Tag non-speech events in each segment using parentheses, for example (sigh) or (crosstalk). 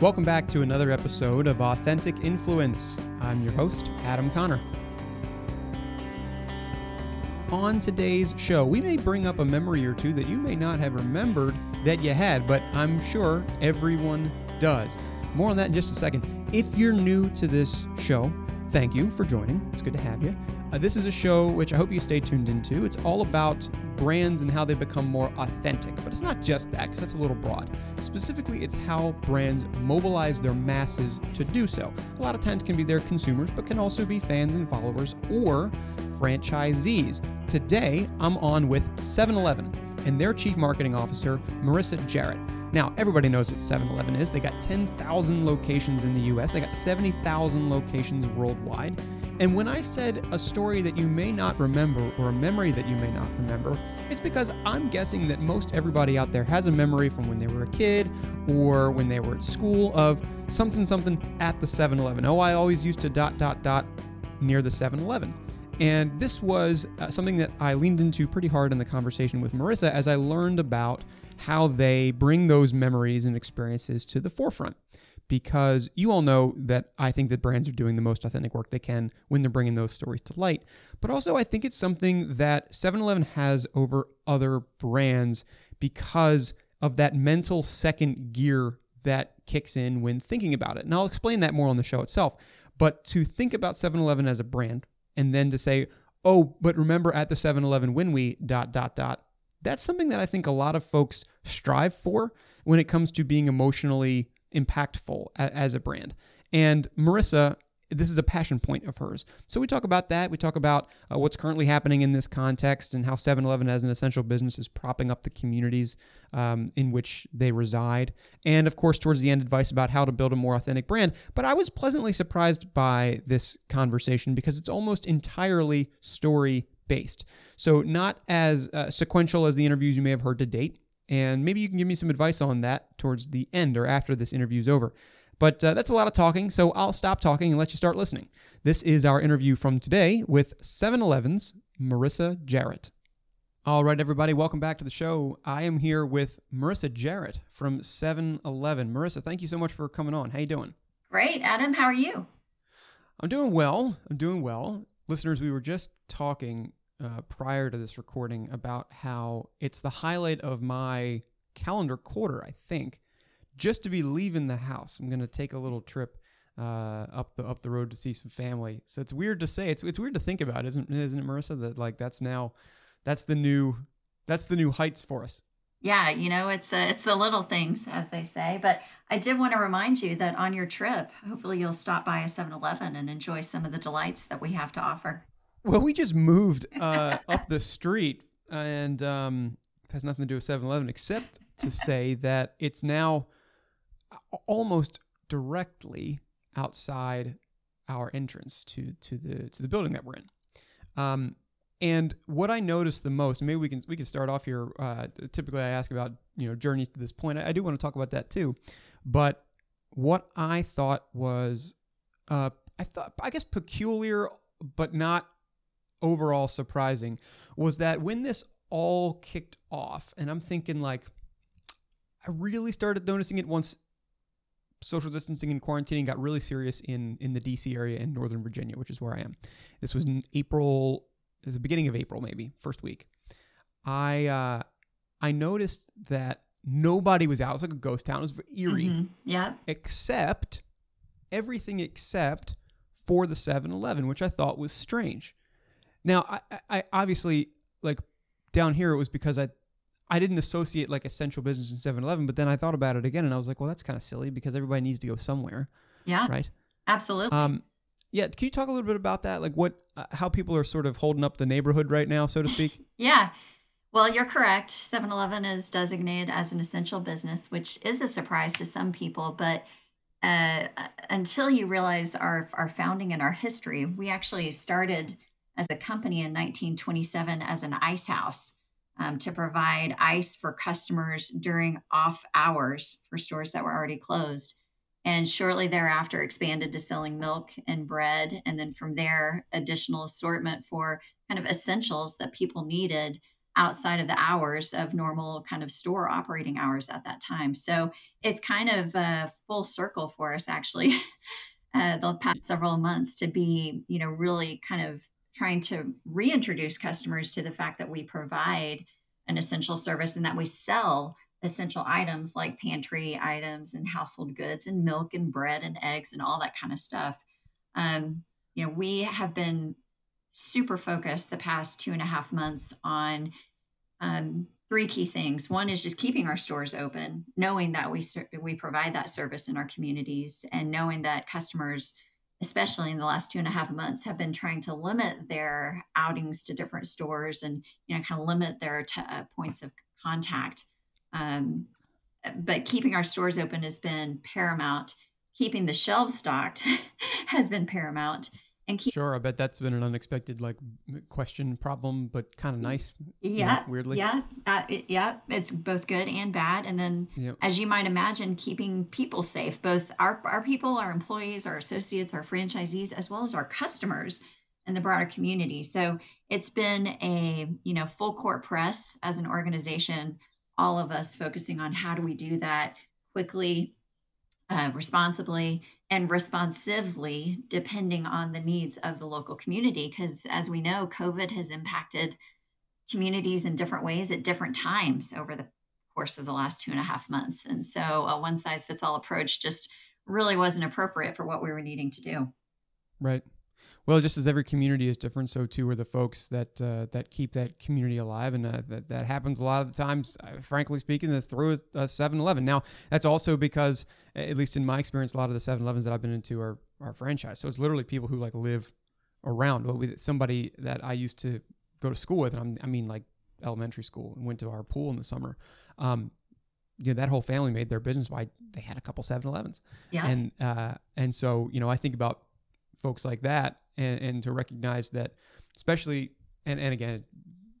Welcome back to another episode of Authentic Influence. I'm your host, Adam Conner. On today's show, we may bring up a memory or two that you may not have remembered that you had, but I'm sure everyone does. More on that in just a second. If you're new to this show, thank you for joining. It's good to have you. Uh, this is a show which I hope you stay tuned into. It's all about brands and how they become more authentic, but it's not just that, because that's a little broad. Specifically, it's how brands mobilize their masses to do so. A lot of times can be their consumers, but can also be fans and followers or franchisees. Today, I'm on with 7 Eleven and their chief marketing officer, Marissa Jarratt. Now, everybody knows what 7 Eleven is. They got 10,000 locations in the US, they got 70,000 locations worldwide. And when I said a story that you may not remember or a memory that you may not remember, it's because I'm guessing that most everybody out there has a memory from when they were a kid or when they were at school of something something at the 7 Eleven. Oh, I always used to dot dot dot near the 7 Eleven. And this was uh, something that I leaned into pretty hard in the conversation with Marissa as I learned about how they bring those memories and experiences to the forefront. Because you all know that I think that brands are doing the most authentic work they can when they're bringing those stories to light. But also, I think it's something that 7 Eleven has over other brands because of that mental second gear that kicks in when thinking about it. And I'll explain that more on the show itself. But to think about 7 Eleven as a brand and then to say, oh, but remember at the 7 Eleven when we dot, dot, dot, that's something that I think a lot of folks strive for when it comes to being emotionally impactful as a brand. And Marissa, this is a passion point of hers. So we talk about that. We talk about uh, what's currently happening in this context and how 7 Eleven as an essential business is propping up the communities um, in which they reside. And of course, towards the end, advice about how to build a more authentic brand. But I was pleasantly surprised by this conversation because it's almost entirely story based. So, not as uh, sequential as the interviews you may have heard to date. And maybe you can give me some advice on that towards the end or after this interview is over. But uh, that's a lot of talking, so I'll stop talking and let you start listening. This is our interview from today with 7 Eleven's Marissa Jarratt. All right, everybody, welcome back to the show. I am here with Marissa Jarratt from 7 Eleven. Marissa, thank you so much for coming on. How you doing? Great, Adam. How are you? I'm doing well. I'm doing well. Listeners, we were just talking uh, prior to this recording about how it's the highlight of my calendar quarter, I think, just to be leaving the house. I'm going to take a little trip uh, up the up the road to see some family. So it's weird to say. It's it's weird to think about, isn't isn't it, Marissa? That like that's now that's the new that's the new heights for us. Yeah, you know, it's uh, it's the little things, as they say. But I did want to remind you that on your trip, hopefully you'll stop by a 7-Eleven and enjoy some of the delights that we have to offer. Well, we just moved uh, up the street, and um, it has nothing to do with 7-Eleven, except to say that it's now almost directly outside our entrance to to the to the building that we're in. Um, and what I noticed the most, maybe we can we can start off here. Uh, typically, I ask about you know journeys to this point. I, I, do want to talk about that too, but what I thought was, uh, I thought I guess peculiar, but not overall surprising, was that when this all kicked off, and I'm thinking like, I really started noticing it once social distancing and quarantining got really serious in in the DC area in Northern Virginia, which is where I am. This was in April, it was the beginning of April, maybe first week. I uh, I noticed that nobody was out. It was like a ghost town. It was eerie. Mm-hmm. Yeah. Except everything except for the 7-Eleven, which I thought was strange. Now, I, I obviously like down here it was because I I didn't associate like essential business in 7-Eleven, but then I thought about it again and I was like, well, that's kind of silly because everybody needs to go somewhere. Yeah. Right. Absolutely. Um, yeah. Can you talk a little bit about that? Like what, uh, how people are sort of holding up the neighborhood right now, so to speak? (laughs) yeah. Well, you're correct. 7 Eleven is designated as an essential business, which is a surprise to some people. But uh, until you realize our, our founding and our history, we actually started as a company in 1927 as an ice house um, to provide ice for customers during off hours for stores that were already closed. And shortly thereafter, expanded to selling milk and bread. And then from there, additional assortment for kind of essentials that people needed outside of the hours of normal kind of store operating hours at that time. So it's kind of a full circle for us actually (laughs) uh, the past several months to be, you know, really kind of trying to reintroduce customers to the fact that we provide an essential service and that we sell essential items like pantry items and household goods and milk and bread and eggs and all that kind of stuff. Um, you know, we have been super focused the past two and a half months on um, three key things. One is just keeping our stores open, knowing that we we provide that service in our communities, and knowing that customers, especially in the last two and a half months, have been trying to limit their outings to different stores and you know kind of limit their t- uh, points of contact. Um, but keeping our stores open has been paramount. Keeping the shelves stocked (laughs) has been paramount and keep sure i bet that's been an unexpected like question problem but kind of nice yeah know, weirdly yeah uh, it, yeah it's both good and bad and then yep. as you might imagine keeping people safe both our, our people our employees our associates our franchisees as well as our customers and the broader community so it's been a you know full court press as an organization all of us focusing on how do we do that quickly uh, responsibly and responsively depending on the needs of the local community because as we know covid has impacted communities in different ways at different times over the course of the last two and a half months. And so a one size fits all approach just really wasn't appropriate for what we were needing to do. Right well, just as every community is different, so too are the folks that uh, that keep that community alive, and uh, that that happens a lot of the times. Uh, frankly speaking, through a 7-Eleven. Now, that's also because, at least in my experience, a lot of the 7-Elevens that I've been into are are franchise. So it's literally people who like live around. Well, somebody that I used to go to school with, and I'm, i mean like elementary school, and went to our pool in the summer. Um, you know, that whole family made their business by they had a couple 7-Elevens. Yeah. And uh, and so you know, I think about folks like that and, and to recognize that especially and, and again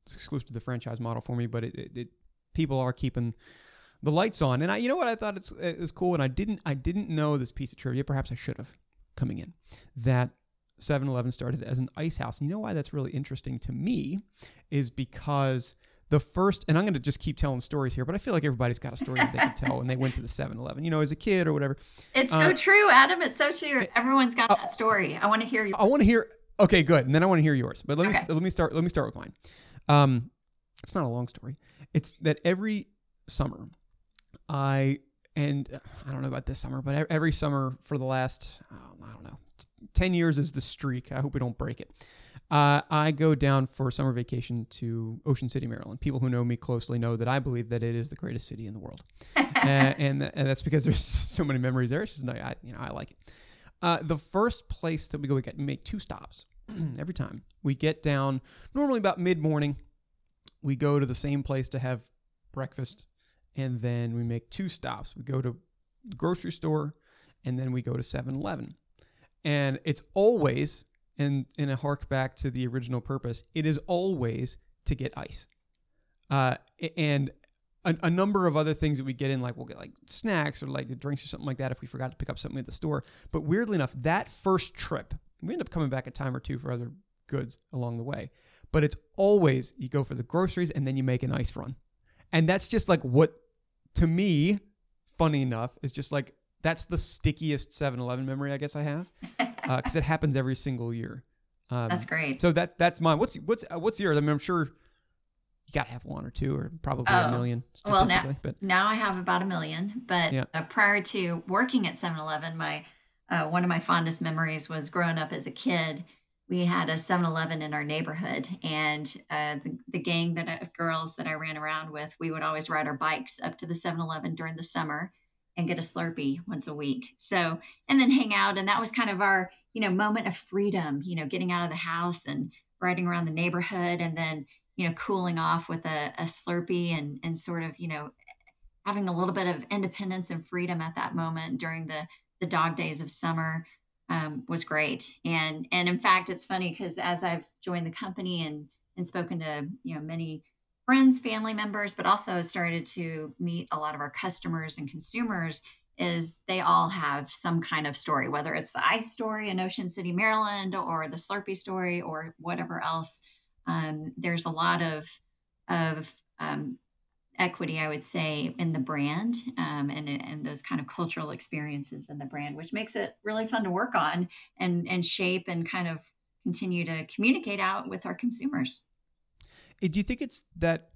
it's exclusive to the franchise model for me but it, it, it people are keeping the lights on. And i you know what? I thought it's, it's cool and i didn't i didn't know this piece of trivia perhaps i should have coming in that 7-eleven started as an ice house. And you know why that's really interesting to me is because the first, and I'm going to just keep telling stories here, but I feel like everybody's got a story that they can tell when they went to the 7 Eleven, you know, as a kid or whatever. It's uh, so true, Adam. It's so true. Everyone's got uh, that story. I want to hear you. I want to hear. Okay, good. And then I want to hear yours. But let okay. me let me start. Let me start with mine. Um, it's not a long story. It's that every summer, I and I don't know about this summer, but every summer for the last oh, I don't know, ten years is the streak. I hope we don't break it. Uh, I go down for summer vacation to Ocean City, Maryland. People who know me closely know that I believe that it is the greatest city in the world, (laughs) uh, and, and that's because there's (laughs) so many memories there. It's just I, you know I like it. Uh, the first place that we go, we get make two stops (clears throat) every time. We get down normally about mid morning. We go to the same place to have breakfast, and then we make two stops. We go to the grocery store, and then we go to 7-Eleven. And it's always and in a hark back to the original purpose, it is always to get ice. Uh, and a, a, number of other things that we get in, like we'll get like snacks or like drinks or something like that if we forgot to pick up something at the store. But weirdly enough, that first trip, we end up coming back a time or two for other goods along the way. But it's always you go for the groceries and then you make an ice run. And that's just like what, to me, funny enough, is just like that's the stickiest 7-Eleven memory I guess I have because (laughs) uh, it happens every single year. Um, that's great. So that's that's mine. What's what's uh, what's yours? I mean, I'm sure you got to have one or two or probably oh, a million statistically. Well, now, but now I have about a million. But yeah. uh, prior to working at 7-Eleven, my uh, one of my fondest memories was growing up as a kid. We had a 7-Eleven in our neighborhood, and uh, the, the gang that of girls that I ran around with, we would always ride our bikes up to the 7-Eleven during the summer and get a Slurpee once a week. So, and then hang out. And that was kind of our, you know, moment of freedom, you know, getting out of the house and riding around the neighborhood and then, you know, cooling off with a, a Slurpee and, and sort of, you know, having a little bit of independence and freedom at that moment during the, the dog days of summer um, was great. And, and in fact, it's funny because as I've joined the company and, and spoken to, you know, many friends, family members, but also started to meet a lot of our customers and consumers is they all have some kind of story, whether it's the ice story in Ocean City, Maryland, or the Slurpee story, or whatever else. Um, there's a lot of of um, equity, I would say, in the brand um, and and those kind of cultural experiences in the brand, which makes it really fun to work on and and shape and kind of continue to communicate out with our consumers. Do you think it's that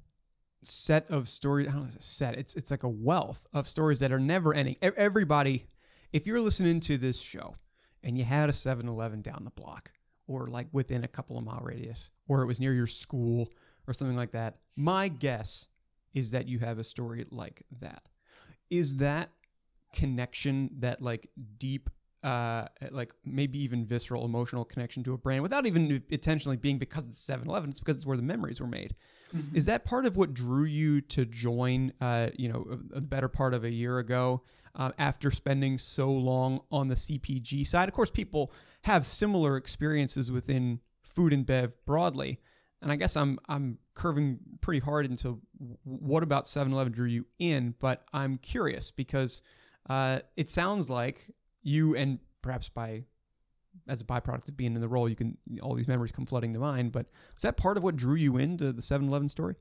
set of stories? I don't know, it's a set. It's it's like a wealth of stories that are never ending. Everybody, if you're listening to this show and you had a 7-Eleven down the block or like within a couple of mile radius, or it was near your school or something like that, my guess is that you have a story like that. Is that connection, that like deep, uh, like maybe even visceral emotional connection to a brand without even intentionally being because it's 7 Eleven, it's because it's where the memories were made. Mm-hmm. Is that part of what drew you to join, uh, you know, a, a better part of a year ago? Uh, after spending so long on the CPG side. Of course, people have similar experiences within food and bev broadly, and I guess I'm I'm curving pretty hard into what about 7-Eleven drew you in, but I'm curious because uh, it sounds like you and perhaps by as a byproduct of being in the role, you can all these memories come flooding to mind. But was that part of what drew you into the 7-Eleven story?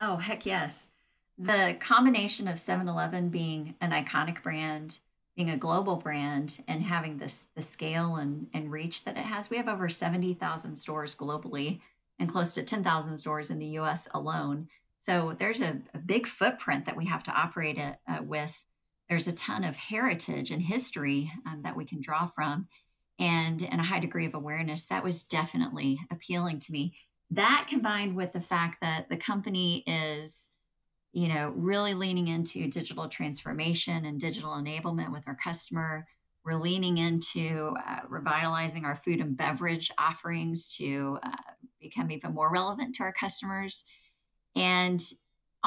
Oh heck yes! The combination of 7-Eleven being an iconic brand, being a global brand, and having this the scale and and reach that it has. We have over seventy thousand stores globally and close to 10,000 stores in the US alone. So there's a, a big footprint that we have to operate it, uh, with. There's a ton of heritage and history um, that we can draw from and, and a high degree of awareness. That was definitely appealing to me. That combined with the fact that the company is you know really leaning into digital transformation and digital enablement with our customer we're leaning into uh, revitalizing our food and beverage offerings to uh, become even more relevant to our customers. And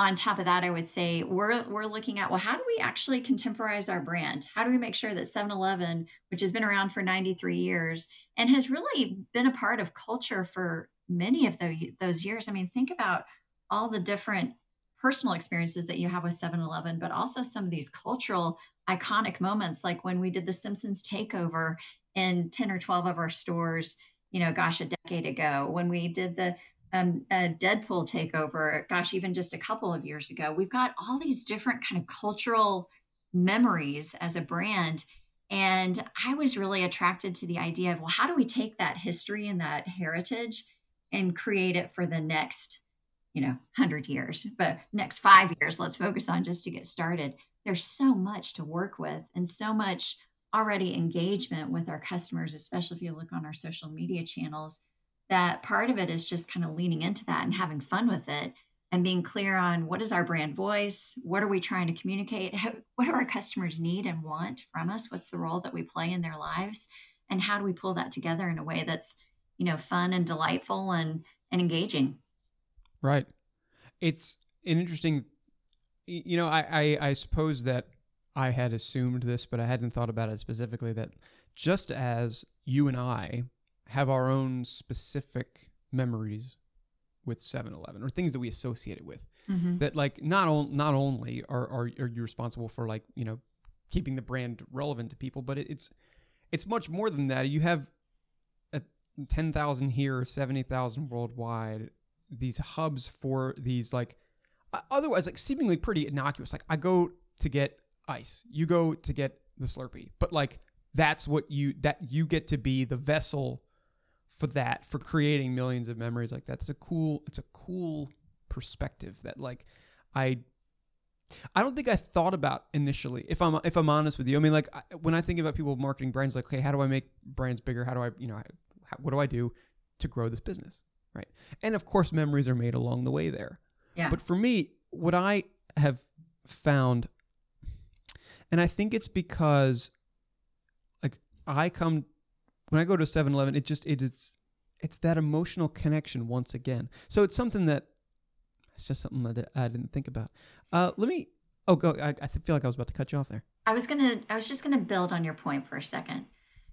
on top of that, I would say we're we're looking at well, how do we actually contemporize our brand? How do we make sure that 7-Eleven, which has been around for 93 years and has really been a part of culture for many of the, those years. I mean, think about all the different personal experiences that you have with 7-Eleven, but also some of these cultural iconic moments, like when we did the Simpsons takeover in 10 or 12 of our stores you know, gosh, a decade ago when we did the um, a Deadpool takeover, gosh, even just a couple of years ago. We've got all these different kind of cultural memories as a brand. And I was really attracted to the idea of, well, how do we take that history and that heritage and create it for the next, you know, 100 years, but next five years, let's focus on just to get started. There's so much to work with and so much already engagement with our customers, especially if you look on our social media channels, that part of it is just kind of leaning into that and having fun with it and being clear on what is our brand voice, what are we trying to communicate, what do our customers need and want from us, what's the role that we play in their lives, and how do we pull that together in a way that's you know fun and delightful and and engaging. Right. It's an interesting. You know, I I, I suppose that I had assumed this, but I hadn't thought about it specifically that just as you and I have our own specific memories with 7-Eleven or things that we associate it with, mm-hmm. that like not on, not only are, are are you responsible for like you know keeping the brand relevant to people, but it, it's it's much more than that. You have a ten thousand here, seventy thousand worldwide. These hubs for these like otherwise like seemingly pretty innocuous. Like I go to get ice. You go to get the Slurpee. But like that's what you that you get to be the vessel for that for creating millions of memories like that. It's a cool it's a cool perspective that like I I don't think I thought about initially. If I'm if I'm honest with you, I mean, like I, when I think about people marketing brands, like, okay, how do I make brands bigger? How do I, you know, how, what do I do to grow this business, right? And of course, memories are made along the way there. Yeah. But for me, what I have found and I think it's because like I come when I go to 7-Eleven, it just it is it's that emotional connection once again. So it's something that it's just something that I didn't think about. Uh, let me. Oh, go. I, I feel like I was about to cut you off there. I was gonna. I was just gonna build on your point for a second,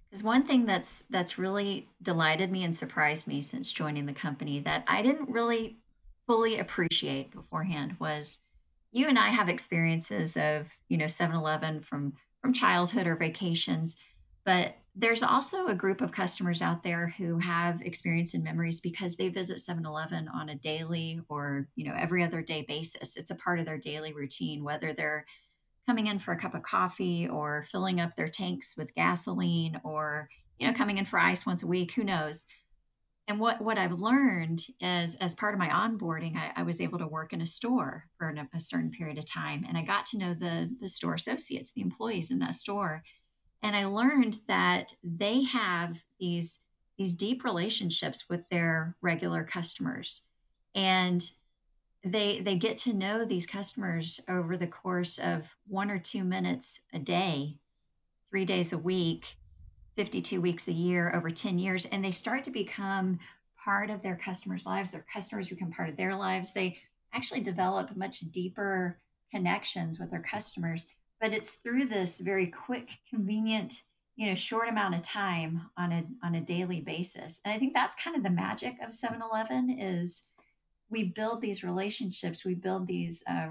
because one thing that's that's really delighted me and surprised me since joining the company that I didn't really fully appreciate beforehand was you and I have experiences of, you know, 7-Eleven from from childhood or vacations, but there's also a group of customers out there who have experience and memories because they visit 7-Eleven on a daily or, you know, every other day basis. It's a part of their daily routine, whether they're coming in for a cup of coffee or filling up their tanks with gasoline or, you know, coming in for ice once a week, who knows. And what, what I've learned is as part of my onboarding, I, I was able to work in a store for a, a certain period of time. And I got to know the, the store associates, the employees in that store and i learned that they have these these deep relationships with their regular customers. And they they get to know these customers over the course of one or two minutes a day three days a week 52 weeks a year over 10 years. And they start to become part of their customers lives. Their customers become part of their lives. They actually develop much deeper connections with their customers but it's through this very quick, convenient, you know, short amount of time on a on a daily basis. And I think that's kind of the magic of 7-Eleven is we build these relationships, we build these uh,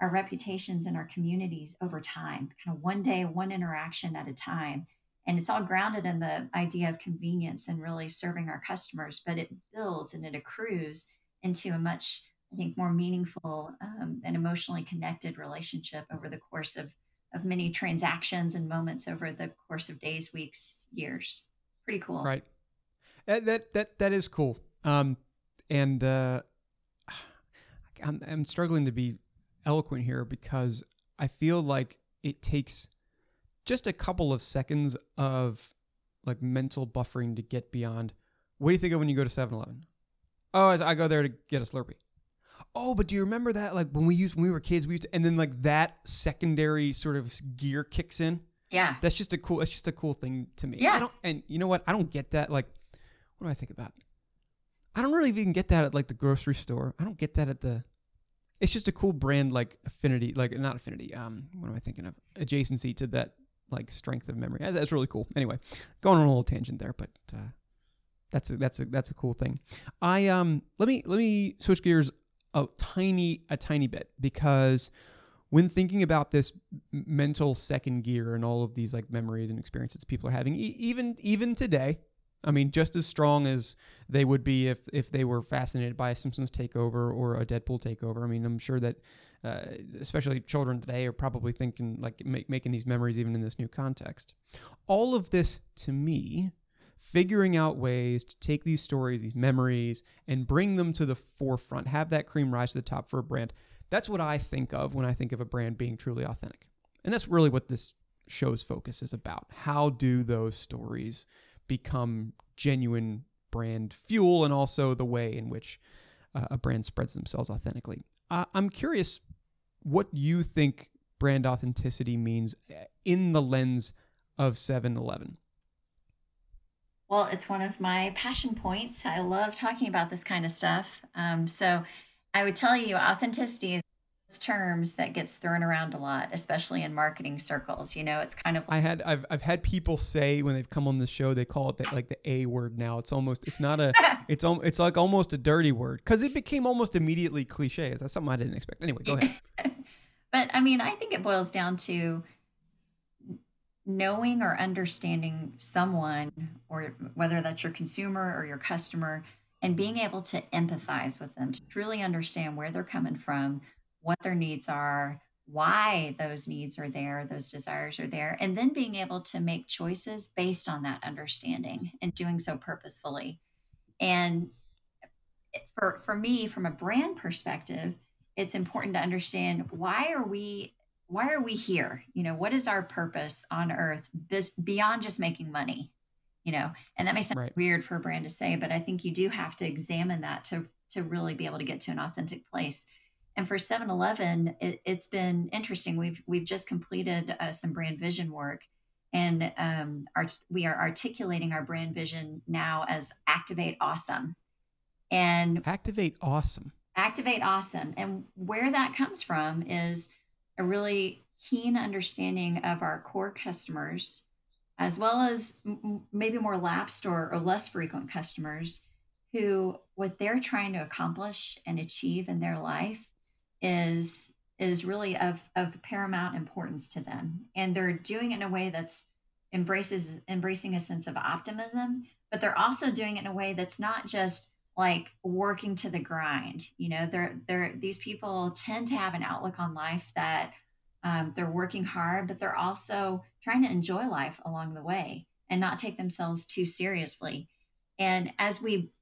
our reputations in our communities over time, kind of one day, one interaction at a time. And it's all grounded in the idea of convenience and really serving our customers, but it builds and it accrues into a much, I think, more meaningful um, and emotionally connected relationship over the course of of many transactions and moments over the course of days, weeks, years. Pretty cool. Right. That that that, that is cool. Um, and uh, (sighs) I'm, I'm struggling to be eloquent here because I feel like it takes just a couple of seconds of like mental buffering to get beyond. What do you think of when you go to 7-Eleven? Oh, I go there to get a Slurpee oh, but do you remember that? Like when we used when we were kids, we used to, and then like that secondary sort of gear kicks in. Yeah, that's just a cool. That's just a cool thing to me. Yeah, I don't, and you know what? I don't get that. Like, what do I think about? I don't really even get that at like the grocery store. I don't get that at the. It's just a cool brand like affinity, like not affinity. Um, what am I thinking of? Adjacency to that like strength of memory. That's, that's really cool. Anyway, going on a little tangent there, but uh, that's a, that's a that's a cool thing. I um let me let me switch gears a tiny a tiny bit because when thinking about this mental second gear and all of these like memories and experiences people are having e- even even today i mean just as strong as they would be if if they were fascinated by a simpsons takeover or a deadpool takeover. I mean i'm sure that uh, especially children today are probably thinking like make, making these memories even in this new context. All of this to me figuring out ways to take these stories, these memories, and bring them to the forefront, have that cream rise to the top for a brand. That's what I think of when I think of a brand being truly authentic. And that's really what this show's focus is about. How do those stories become genuine brand fuel and also the way in which uh, a brand spreads themselves authentically? Uh, I'm curious what you think brand authenticity means uh, in the lens of 7 Eleven. Well, it's one of my passion points. I love talking about this kind of stuff. Um, so I would tell you authenticity is terms that gets thrown around a lot, especially in marketing circles. You know, it's kind of I had I've I've had people say when they've come on the show, they call it like the A word now. It's almost it's not a (laughs) it's it's like almost a dirty word because it became almost immediately cliche. is that something I didn't expect. Anyway, go ahead. (laughs) but I mean, I think it boils down to knowing or understanding someone, or whether that's your consumer or your customer, and being able to empathize with them, to truly understand where they're coming from, what their needs are, why those needs are there, those desires are there, and then being able to make choices based on that understanding and doing so purposefully. And for, for me, from a brand perspective, it's important to understand why are we why are we here? You know, what is our purpose on earth beyond just making money? You know, and that may sound right. weird for a brand to say, but I think you do have to examine that to to really be able to get to an authentic place. And for 7-Eleven, it, has been interesting. We've we've just completed uh, some brand vision work, and um, our, we are articulating our brand vision now as activate awesome. And activate awesome. Activate awesome. And where that comes from is a really keen understanding of our core customers, as well as m- maybe more lapsed or, or less frequent customers who what they're trying to accomplish and achieve in their life is is really of of paramount importance to them. And they're doing it in a way that's embraces embracing a sense of optimism, but they're also doing it in a way that's not just like working to the grind. You know, they're they're these people tend to have an outlook on life that um, they're working hard, but they're also trying to enjoy life along the way and not take themselves too seriously. And as we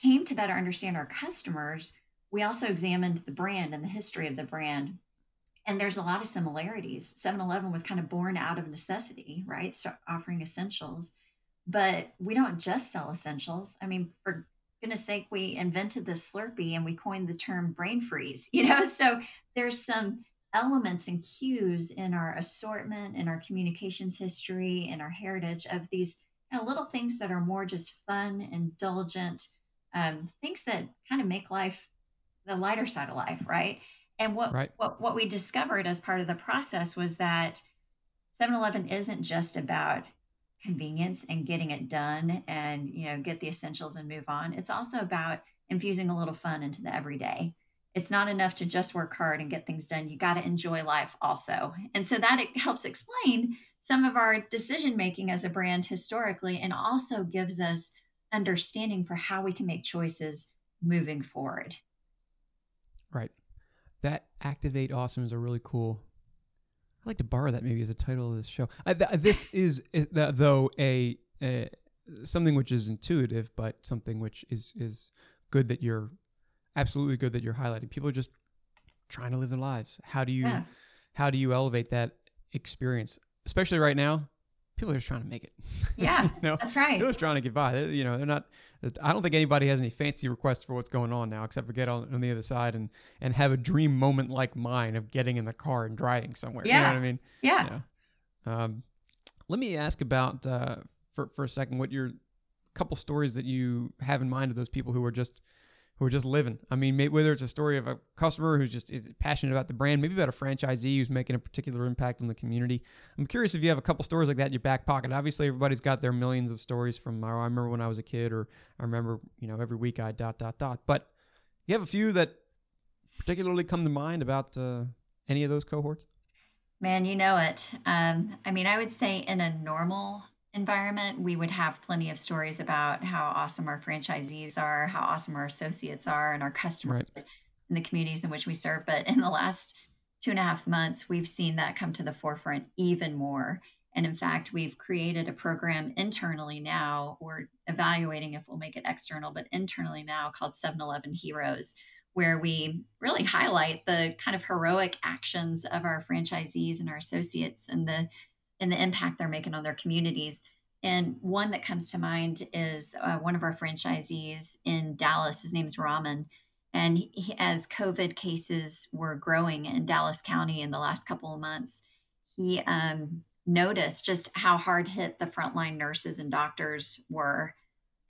came to better understand our customers, we also examined the brand and the history of the brand. And there's a lot of similarities. 7 Eleven was kind of born out of necessity, right? So offering essentials. But we don't just sell essentials. I mean, for goodness sake, we invented this Slurpee and we coined the term brain freeze, (laughs) you know? So there's some elements and cues in our assortment, in our communications history, in our heritage of these you know, little things that are more just fun, indulgent, um, things that kind of make life the lighter side of life, right? And what, right. what what we discovered as part of the process was that 7-Eleven isn't just about convenience and getting it done and you know get the essentials and move on. It's also about infusing a little fun into the everyday it's not enough to just work hard and get things done. You got to enjoy life also. And so that it helps explain some of our decision making as a brand historically and also gives us understanding for how we can make choices moving forward. Right. That Activate Awesome is a really cool. I'd like to borrow that maybe as a title of this show. I, th- this is, though a, a something which is intuitive, but something which is is good that you're absolutely good that you're highlighting. People are just trying to live their lives. How do you yeah. how do you elevate that experience? Especially right now, people are just trying to make it. (laughs) Yeah, you know? that's right. They're just trying to get by. They, you know, they're not. I don't think anybody has any fancy requests for what's going on now, except for get on, on the other side and and have a dream moment like mine of getting in the car and driving somewhere. Yeah. You know what I mean? Yeah. You know? um, let me ask about uh, for for a second what your couple stories that you have in mind of those people who are just who are just living. I mean, whether it's a story of a customer who's just is passionate about the brand, maybe about a franchisee who's making a particular impact on the community. I'm curious if you have a couple stories like that in your back pocket. Obviously, everybody's got their millions of stories from. Oh, I remember when I was a kid, or I remember you know every week I dot dot dot. But you have a few that particularly come to mind about uh, any of those cohorts. Man, you know it. Um, I mean, I would say in a normal environment, we would have plenty of stories about how awesome our franchisees are, how awesome our associates are, and our customers right. in the communities in which we serve. But in the last two and a half months, we've seen that come to the forefront even more. And in fact, we've created a program internally now. We're evaluating if we'll make it external, but internally now called 7 Eleven Heroes, where we really highlight the kind of heroic actions of our franchisees and our associates and the and the impact they're making on their communities. And one that comes to mind is uh, one of our franchisees in Dallas. His name is Raman. And he, as COVID cases were growing in Dallas County in the last couple of months, he um, noticed just how hard hit the frontline nurses and doctors were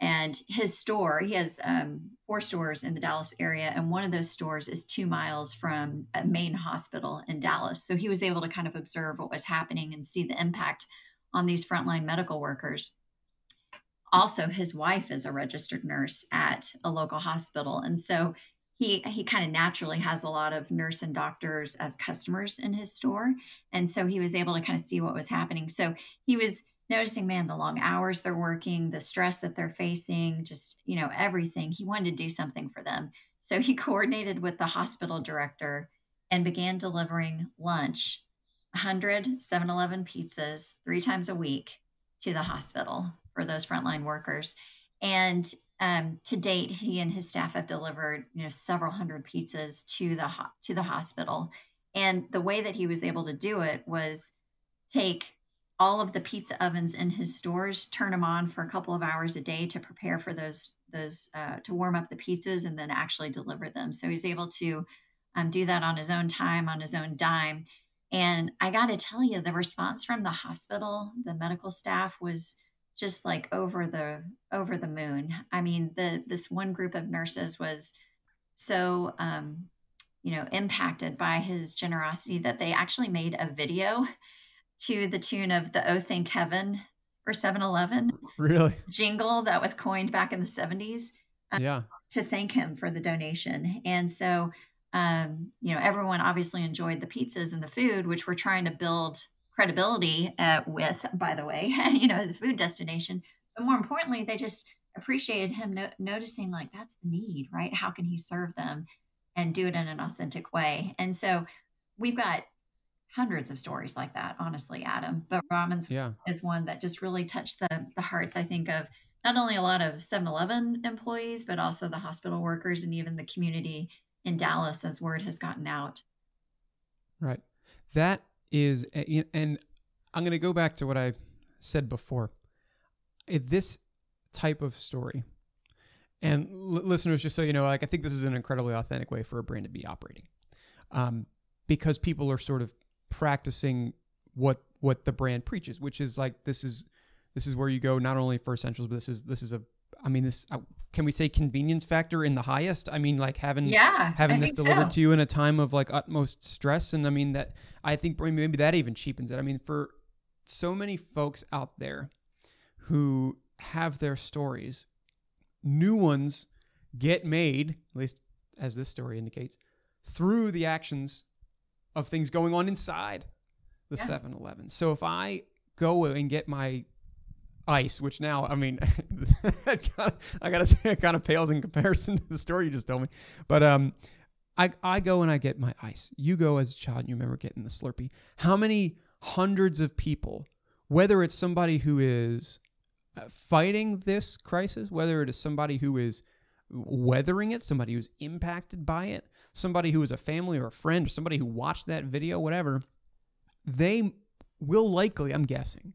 and his store, he has um, four stores in the Dallas area, and one of those stores is two miles from a main hospital in Dallas. So he was able to kind of observe what was happening and see the impact on these frontline medical workers. Also, his wife is a registered nurse at a local hospital. And so he he kind of naturally has a lot of nurse and doctors as customers in his store and so he was able to kind of see what was happening so he was noticing, man, the long hours they're working, the stress that they're facing, just, you know, everything. He wanted to do something for them. So he (laughs) coordinated with the hospital director and began delivering lunch 100 7 Eleven pizzas three times a week to the hospital for those frontline workers. And um, to date, he and his staff have delivered you know several hundred pizzas to the ho- to the hospital. And the way that he was able to do it was take all of the pizza ovens in his stores, turn them on for a couple of hours a day to prepare for those those uh, to warm up the pizzas and then actually deliver them. So he's able to um, do that on his own time, on his own dime. And I got to tell you, the response from the hospital, the medical staff was just like over the over the moon. I mean, the this one group of nurses was so um, you know impacted by his generosity that they actually made a video to the tune of the Oh Thank Heaven for 7 Eleven. Really? Jingle that was coined back in the 70s. Um, yeah. To thank him for the donation. And so, um, you know, everyone obviously enjoyed the pizzas and the food, which we're trying to build credibility uh, with, by the way, (laughs) you know, as a food destination. But more importantly, they just appreciated him no- noticing like that's the need, right? How can he serve them and do it in an authentic way? And so we've got hundreds of stories like that, honestly, Adam. But Raman's yeah. is one that just really touched the the hearts, I think, of not only a lot of 7-Eleven employees, but also the hospital workers and even the community in Dallas as word has gotten out. Right. That is, and I'm going to go back to what I said before. This type of story, and l- listeners, just so you know, like I think this is an incredibly authentic way for a brand to be operating, um, because people are sort of practicing what what the brand preaches, which is like this is this is where you go not only for essentials, but this is this is a I mean this uh, can we say convenience factor in the highest? I mean like having yeah, having I this delivered so. to you in a time of like utmost stress, and I mean that I think maybe that even cheapens it. I mean for so many folks out there who have their stories, new ones get made, at least as this story indicates, through the actions of things going on inside the 7 yeah. Eleven. So if I go and get my ice, which now, I mean, (laughs) I gotta say, it kind of pales in comparison to the story you just told me. But um, I, I go and I get my ice. You go as a child and you remember getting the Slurpee. How many hundreds of people, whether it's somebody who is uh, fighting this crisis, whether it is somebody who is weathering it, somebody who's impacted by it, somebody who is a family or a friend, or somebody who watched that video, whatever, they will likely, I'm guessing,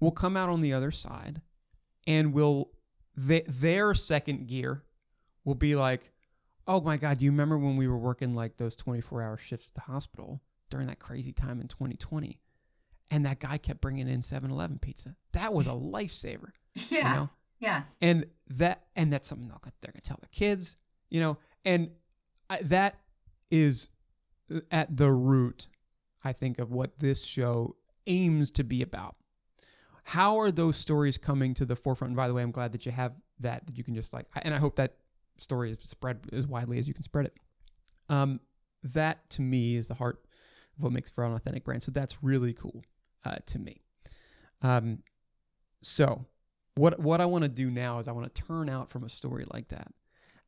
will come out on the other side and will they, their second gear will be like, oh my God, do you remember when we were working like those 24 hour shifts at the hospital during that crazy time in 2020? And that guy kept bringing in 7 Eleven pizza. That was a lifesaver. (laughs) Yeah. You know? Yeah. And that, and that's something they're going to tell the kids, you know, and That is at the root, I think, of what this show aims to be about. How are those stories coming to the forefront? And by the way, I'm glad that you have that, that you can just like, and I hope that story is spread as widely as you can spread it. Um, that to me is the heart of what makes for an authentic brand. So that's really cool uh, to me. Um, so what what I want to do now is I want to turn out from a story like that,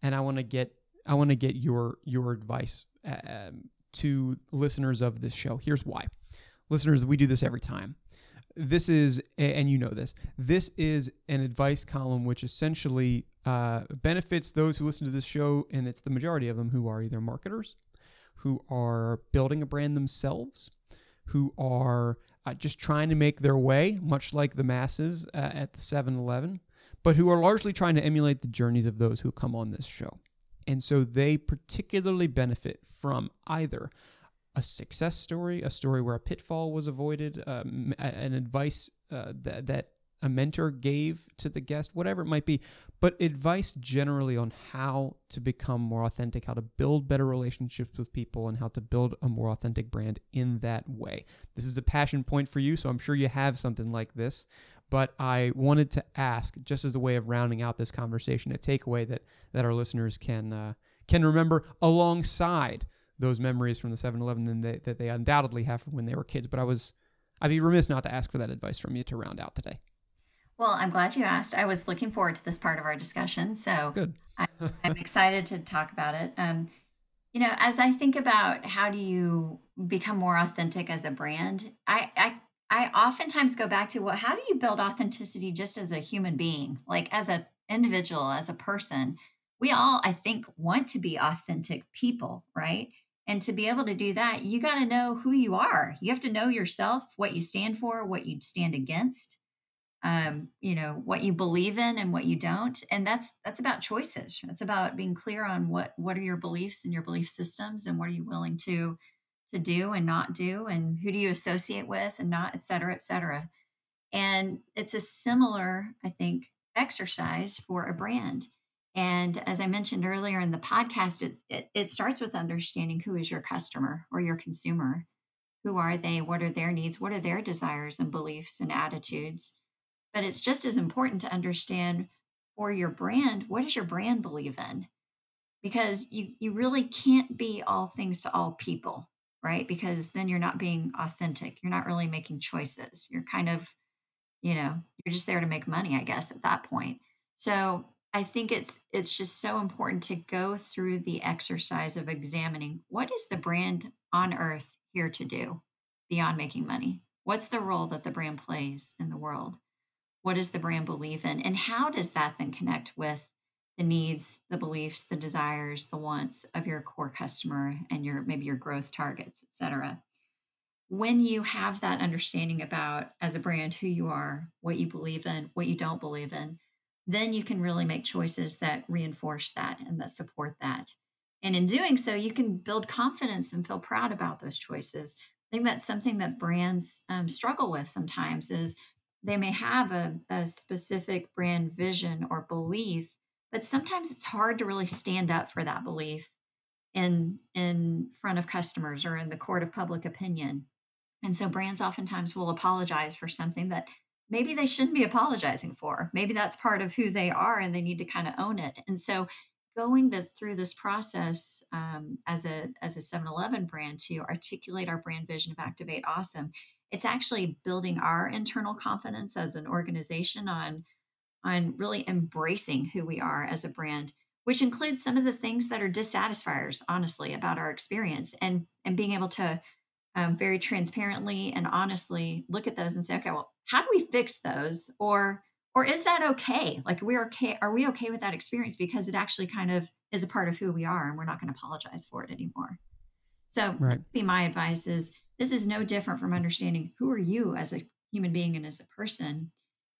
and I want to get I want to get your your advice um, to listeners of this show. Here's why, listeners. We do this every time this is, and you know this, this is an advice column which essentially uh, benefits those who listen to this show, and it's the majority of them who are either marketers, who are building a brand themselves, who are uh, just trying to make their way, much like the masses uh, at the 7 Eleven, but who are largely trying to emulate the journeys of those who come on this show. And so they particularly benefit from either a success story, a story where a pitfall was avoided, um, an advice uh, that, that a mentor gave to the guest, whatever it might be, but advice generally on how to become more authentic, how to build better relationships with people, and how to build a more authentic brand in that way. This is a passion point for you, so I'm sure you have something like this. But I wanted to ask, just as a way of rounding out this conversation, a takeaway that that our listeners can uh, can remember alongside those memories from the 7-Eleven that, that they undoubtedly have from when they were kids. But I was, I'd be remiss not to ask for that advice from you to round out today. Well, I'm glad you asked. I was looking forward to this part of our discussion, so good. I, am (laughs) excited to talk about it. Um, you know, as I think about how do you become more authentic as a brand, I, I I oftentimes go back to what how do you build authenticity just as a human being, like as an individual, as a person. We all, I think, want to be authentic people, right? And to be able to do that, you got to know who you are. You have to know yourself, what you stand for, what you stand against, um, you know, what you believe in and what you don't. And that's that's about choices. It's about being clear on what what are your beliefs and your belief systems and what are you willing to to do and not do and who do you associate with and not, et cetera, et cetera. And it's a similar, I think, exercise for a brand. And as I mentioned earlier in the podcast, it, it, it, starts with understanding who is your customer or your consumer. Who are they? What are their needs? What are their desires and beliefs and attitudes? But it's just as important to understand for your brand what does your brand believe in? Because you, you really can't be all things to all people. Right? Because then you're not being authentic. You're not really making choices. You're kind of, you know, you're just there to make money, I guess, at that point. So I think it's it's just so important to go through the exercise of examining what is the brand on earth here to do beyond making money? What's the role that the brand plays in the world? What does the brand believe in? And how does that then connect with the needs, the beliefs, the desires, the wants of your core customer and your maybe your growth targets, et cetera? When you have that understanding about as a brand who you are, what you believe in, what you don't believe in, then you can really make choices that reinforce that and that support that. And in doing so, you can build confidence and feel proud about those choices. I think that's something that brands um, struggle with sometimes is they may have a, a specific brand vision or belief, but sometimes it's hard to really stand up for that belief in in front of customers or in the court of public opinion. And so brands oftentimes will apologize for something that maybe they shouldn't be apologizing for. Maybe that's part of who they are and they need to kind of own it. And so going the, through this process um, as a as a 7-Eleven brand to articulate our brand vision of Activate Awesome, it's actually building our internal confidence as an organization on on really embracing who we are as a brand which includes some of the things that are dissatisfiers honestly about our experience and and being able to um, very transparently and honestly look at those and say okay well how do we fix those? Or or is that okay? Like we are okay are we okay with that experience because it actually kind of is a part of who we are and we're not going to apologize for it anymore. So right. be my advice is this is no different from understanding who are you as a human being and as a person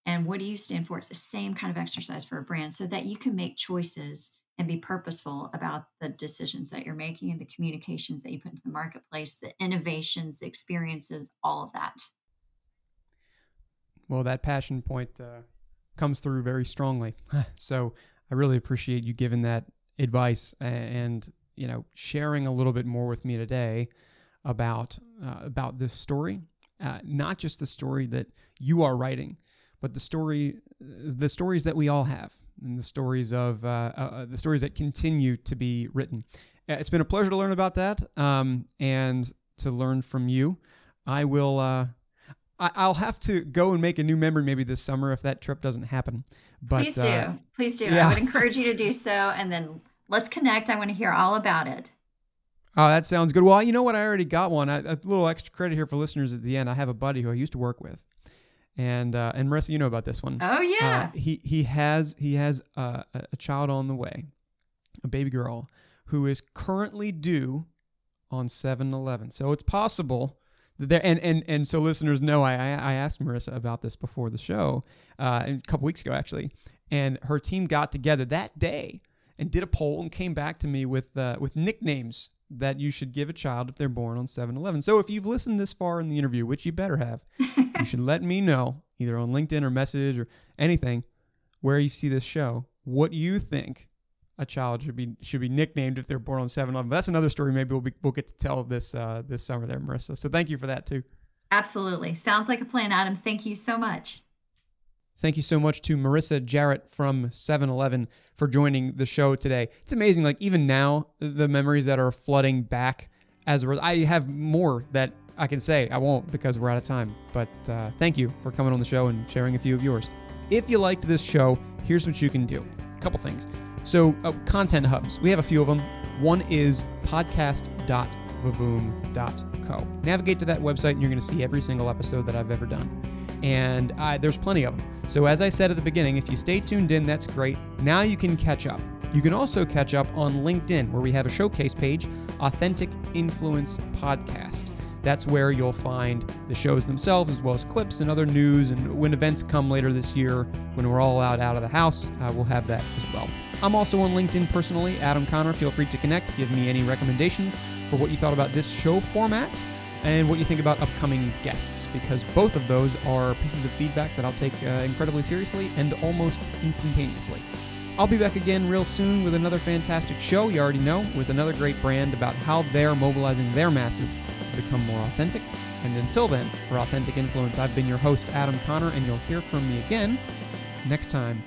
and what do you stand for? It's the same kind of exercise for a brand so that you can make choices and be purposeful about the decisions that you're making and the communications that you put into the marketplace the innovations the experiences all of that. Well that passion point uh, comes through very strongly. (laughs) So i really appreciate you giving that advice and you know sharing a little bit more with me today about uh, about this story, uh, not just the story that you are writing, but the story, the stories that we all have, and the stories of uh, uh, uh the stories that continue to be written. Uh, it's been a pleasure to learn about that um, and to learn from you. I will. I'll have to go and make a new memory maybe this summer if that trip doesn't happen. But please do, please do. Yeah. I would encourage you to do so, and then let's connect. I want to hear all about it. Oh, that sounds good. Well, you know what? I already got one. I, a little extra credit here for listeners at the end. I have a buddy who I used to work with, and uh, and Marissa, you know about this one. Oh yeah. Uh, he he has he has a, a child on the way, a baby girl who is currently due on 7-Eleven. So it's possible that there and and and so listeners know I I asked Marissa about this before the show, uh, a couple weeks ago actually, and her team got together that day and did a poll and came back to me with uh, with nicknames that you should give a child if they're born on 7-Eleven. So if you've listened this far in the interview, which you better have, you should let me know either on LinkedIn or message or anything where you see this show what you think a child should be should be nicknamed if they're born on 7-Eleven. That's another story maybe we'll be, we'll get to tell this uh, this summer there, Marissa. So thank you for that too. Absolutely. Sounds like a plan, Adam. Thank you so much. Thank you so much to Marissa Jarratt from 7 Eleven for joining the show today. It's amazing, like, even now, the memories that are flooding back as a result. I have more that I can say. I won't because we're out of time. But uh, thank you for coming on the show and sharing a few of yours. If you liked this show, here's what you can do a couple things. So, uh, content hubs, we have a few of them. One is podcast.vavoom.co. Navigate to that website and you're going to see every single episode that I've ever done and uh, there's plenty of them. So, as I said at the beginning, if you stay tuned in, that's great. Now you can catch up. You can also catch up on LinkedIn, where we have a showcase page, Authentic Influence Podcast. That's where you'll find the shows themselves, as well as clips and other news. And when events come later this year, when we're all out out of the house, uh, we'll have that as well. I'm also on LinkedIn personally, Adam Conner. Feel free to connect, give me any recommendations for what you thought about this show format and what you think about upcoming guests, because both of those are pieces of feedback that I'll take uh, incredibly seriously and almost instantaneously. I'll be back again real soon with another fantastic show, you already know, with another great brand about how they're mobilizing their masses become more authentic. And until then, for Authentic Influence, I've been your host, Adam Conner, and you'll hear from me again next time